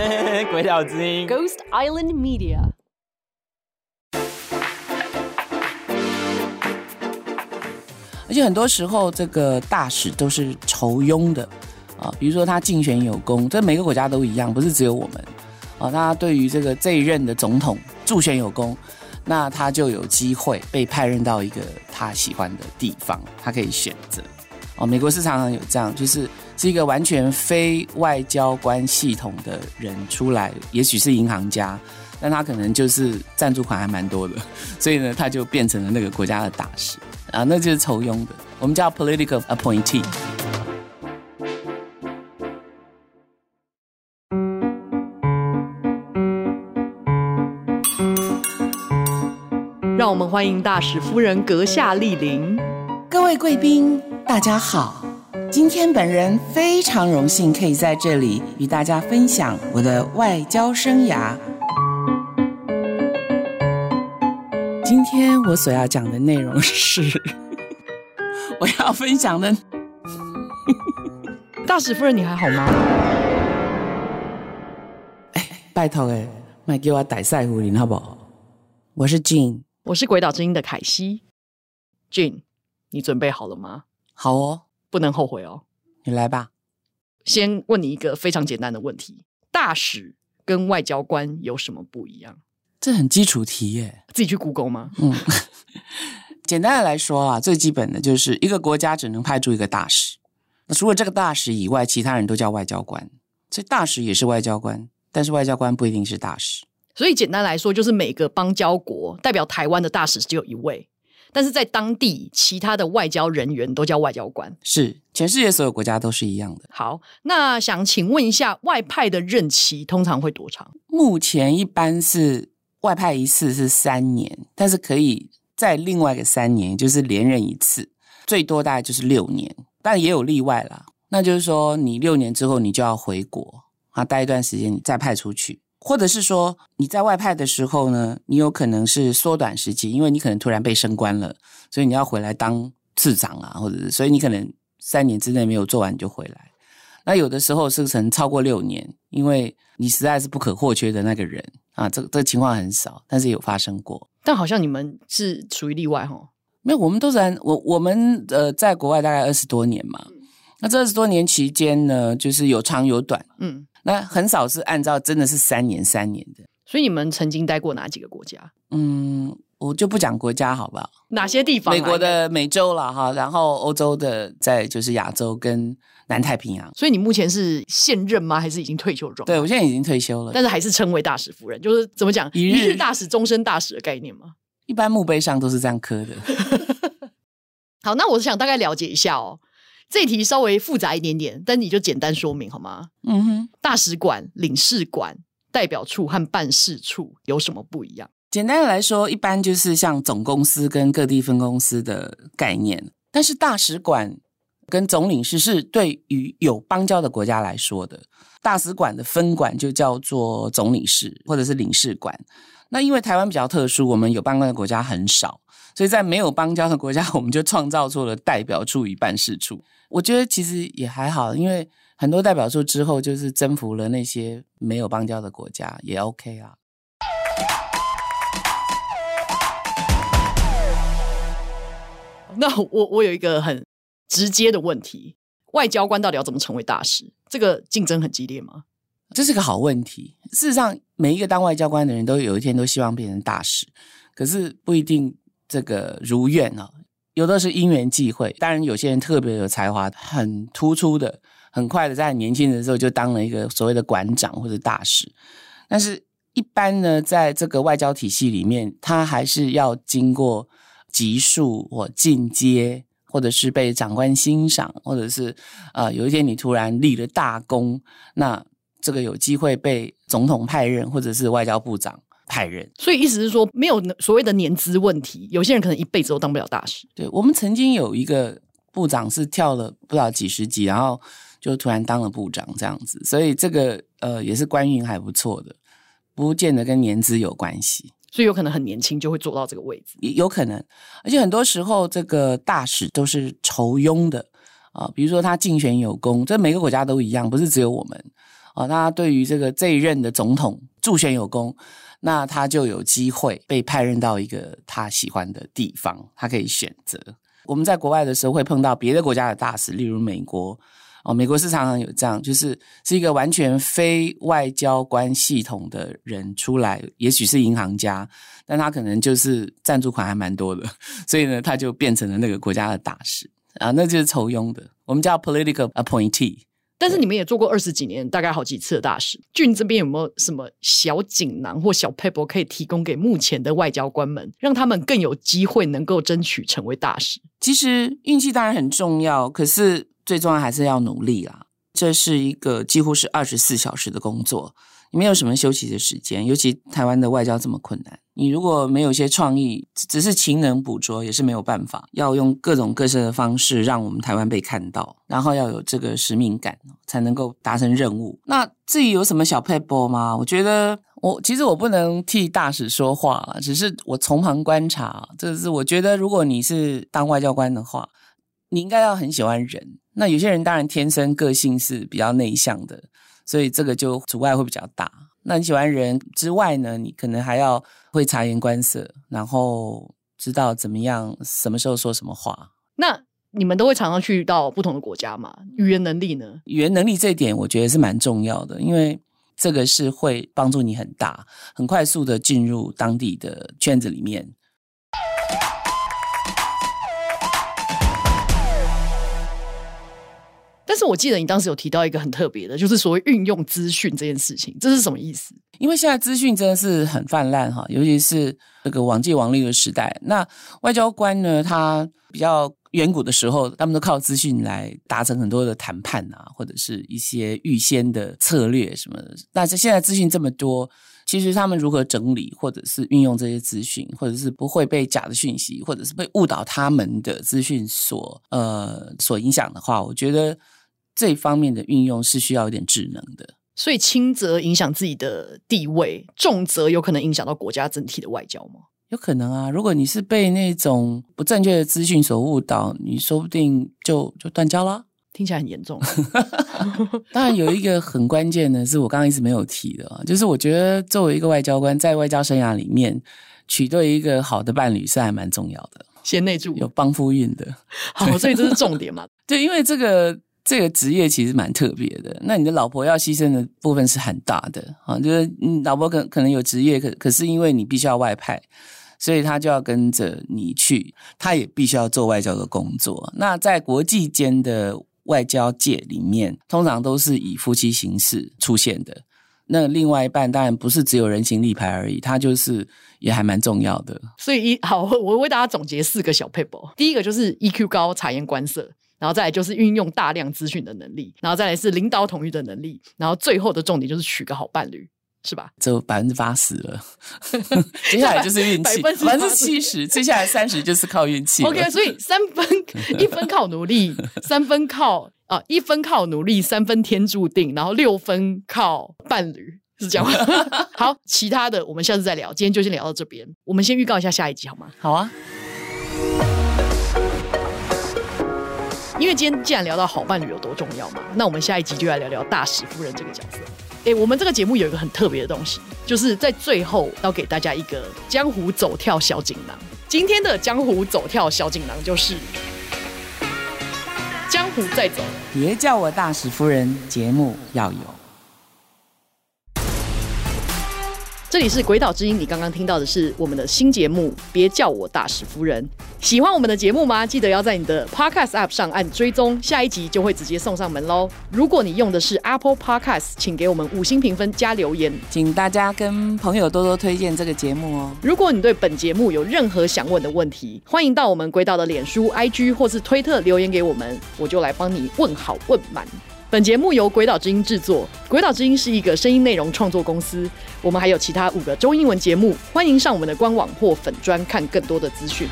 鬼岛之音，Ghost Island Media。而且很多时候，这个大使都是酬庸的啊，比如说他竞选有功，这每个国家都一样，不是只有我们啊。他对于这个这一任的总统助选有功，那他就有机会被派任到一个他喜欢的地方，他可以选择。哦，美国是常常有这样，就是是一个完全非外交官系统的人出来，也许是银行家，但他可能就是赞助款还蛮多的，所以呢，他就变成了那个国家的大使啊，那就是酬庸的，我们叫 political appointee。让我们欢迎大使夫人阁下莅临，各位贵宾。大家好，今天本人非常荣幸可以在这里与大家分享我的外交生涯。今天我所要讲的内容是，我要分享的。大使夫人，你还好吗？哎，拜托哎，卖给我带赛胡林好不好？我是 Jean，我是鬼岛之音的凯西。Jean，你准备好了吗？好哦，不能后悔哦。你来吧。先问你一个非常简单的问题：大使跟外交官有什么不一样？这很基础题耶。自己去 Google 吗？嗯，简单的来说啊，最基本的就是一个国家只能派出一个大使。那除了这个大使以外，其他人都叫外交官。所以大使也是外交官，但是外交官不一定是大使。所以简单来说，就是每个邦交国代表台湾的大使只有一位。但是在当地，其他的外交人员都叫外交官。是，全世界所有国家都是一样的。好，那想请问一下，外派的任期通常会多长？目前一般是外派一次是三年，但是可以在另外一个三年，就是连任一次，最多大概就是六年，但也有例外啦。那就是说，你六年之后你就要回国啊，待一段时间，你再派出去。或者是说你在外派的时候呢，你有可能是缩短时期，因为你可能突然被升官了，所以你要回来当次长啊，或者是所以你可能三年之内没有做完你就回来。那有的时候是成超过六年，因为你实在是不可或缺的那个人啊，这这个情况很少，但是有发生过。但好像你们是属于例外哦？没有，我们都是我我们呃在国外大概二十多年嘛，那这二十多年期间呢，就是有长有短，嗯。那很少是按照真的是三年三年的，所以你们曾经待过哪几个国家？嗯，我就不讲国家好不好？哪些地方？美国的美洲了哈，然后欧洲的，在就是亚洲跟南太平洋。所以你目前是现任吗？还是已经退休状态？对，我现在已经退休了，但是还是称为大使夫人，就是怎么讲，一日大使，终身大使的概念吗？一般墓碑上都是这样刻的。好，那我是想大概了解一下哦。这题稍微复杂一点点，但你就简单说明好吗？嗯哼，大使馆、领事馆、代表处和办事处有什么不一样？简单的来说，一般就是像总公司跟各地分公司的概念，但是大使馆跟总领事是对于有邦交的国家来说的，大使馆的分馆就叫做总领事或者是领事馆。那因为台湾比较特殊，我们有邦交的国家很少，所以在没有邦交的国家，我们就创造出了代表处与办事处。我觉得其实也还好，因为很多代表处之后就是征服了那些没有邦交的国家，也 OK 啊。那我我有一个很直接的问题：外交官到底要怎么成为大使？这个竞争很激烈吗？这是个好问题。事实上，每一个当外交官的人都有一天都希望变成大使，可是不一定这个如愿啊。有的是因缘际会，当然有些人特别有才华，很突出的，很快的在年轻的时候就当了一个所谓的馆长或者大使。但是，一般呢，在这个外交体系里面，他还是要经过级数或进阶，或者是被长官欣赏，或者是呃，有一天你突然立了大功，那这个有机会被总统派任，或者是外交部长。派人，所以意思是说，没有所谓的年资问题。有些人可能一辈子都当不了大使。对，我们曾经有一个部长是跳了不知道几十级，然后就突然当了部长这样子。所以这个呃也是官运还不错的，不见得跟年资有关系。所以有可能很年轻就会做到这个位置，也有可能。而且很多时候这个大使都是酬庸的啊，比如说他竞选有功，这每个国家都一样，不是只有我们。哦，他对于这个这一任的总统助选有功，那他就有机会被派任到一个他喜欢的地方，他可以选择。我们在国外的时候会碰到别的国家的大使，例如美国。哦，美国是常常有这样，就是是一个完全非外交官系统的人出来，也许是银行家，但他可能就是赞助款还蛮多的，所以呢，他就变成了那个国家的大使啊，那就是抽佣的，我们叫 political appointee。但是你们也做过二十几年，大概好几次的大使，俊这边有没有什么小锦囊或小撇步可以提供给目前的外交官们，让他们更有机会能够争取成为大使？其实运气当然很重要，可是。最重要还是要努力啦。这是一个几乎是二十四小时的工作，你没有什么休息的时间。尤其台湾的外交这么困难，你如果没有一些创意，只是勤能捕捉也是没有办法。要用各种各色的方式让我们台湾被看到，然后要有这个使命感，才能够达成任务。那至于有什么小撇步吗？我觉得我其实我不能替大使说话，只是我从旁观察。这是我觉得，如果你是当外交官的话，你应该要很喜欢人。那有些人当然天生个性是比较内向的，所以这个就阻碍会比较大。那你喜欢人之外呢，你可能还要会察言观色，然后知道怎么样，什么时候说什么话。那你们都会常常去到不同的国家嘛？语言能力呢？语言能力这一点我觉得是蛮重要的，因为这个是会帮助你很大，很快速的进入当地的圈子里面。是我记得你当时有提到一个很特别的，就是所谓运用资讯这件事情，这是什么意思？因为现在资讯真的是很泛滥哈，尤其是这个网际网路的时代。那外交官呢，他比较远古的时候，他们都靠资讯来达成很多的谈判啊，或者是一些预先的策略什么的。但是现在资讯这么多，其实他们如何整理，或者是运用这些资讯，或者是不会被假的讯息，或者是被误导他们的资讯所呃所影响的话，我觉得。这方面的运用是需要一点智能的，所以轻则影响自己的地位，重则有可能影响到国家整体的外交吗？有可能啊，如果你是被那种不正确的资讯所误导，你说不定就就断交了。听起来很严重。当然，有一个很关键的是，我刚刚一直没有提的，就是我觉得作为一个外交官，在外交生涯里面取得一个好的伴侣是还蛮重要的，贤内助，有帮夫运的。好，所以这是重点嘛？对，因为这个。这个职业其实蛮特别的，那你的老婆要牺牲的部分是很大的啊，就是你老婆可可能有职业，可可是因为你必须要外派，所以他就要跟着你去，他也必须要做外交的工作。那在国际间的外交界里面，通常都是以夫妻形式出现的。那另外一半当然不是只有人情立牌而已，他就是也还蛮重要的。所以一好，我为大家总结四个小撇步，第一个就是 EQ 高，察言观色。然后再来就是运用大量资讯的能力，然后再来是领导统一的能力，然后最后的重点就是娶个好伴侣，是吧？就百分之八十了，接下来就是运气，百分之七十，接下来三十就是靠运气。OK，所以三分 一分靠努力，三分靠啊一分靠努力，三分天注定，然后六分靠伴侣，是这样吗？好，其他的我们下次再聊，今天就先聊到这边。我们先预告一下下一集好吗？好啊。因为今天既然聊到好伴侣有多重要嘛，那我们下一集就来聊聊大使夫人这个角色。诶，我们这个节目有一个很特别的东西，就是在最后要给大家一个江湖走跳小锦囊。今天的江湖走跳小锦囊就是江湖再走，别叫我大使夫人。节目要有。这里是《鬼岛之音》，你刚刚听到的是我们的新节目《别叫我大使夫人》。喜欢我们的节目吗？记得要在你的 Podcast App 上按追踪，下一集就会直接送上门喽。如果你用的是 Apple Podcast，请给我们五星评分加留言，请大家跟朋友多多推荐这个节目哦。如果你对本节目有任何想问的问题，欢迎到我们鬼岛的脸书、IG 或是推特留言给我们，我就来帮你问好问满。本节目由鬼岛之音制作，鬼岛之音是一个声音内容创作公司。我们还有其他五个中英文节目，欢迎上我们的官网或粉专看更多的资讯。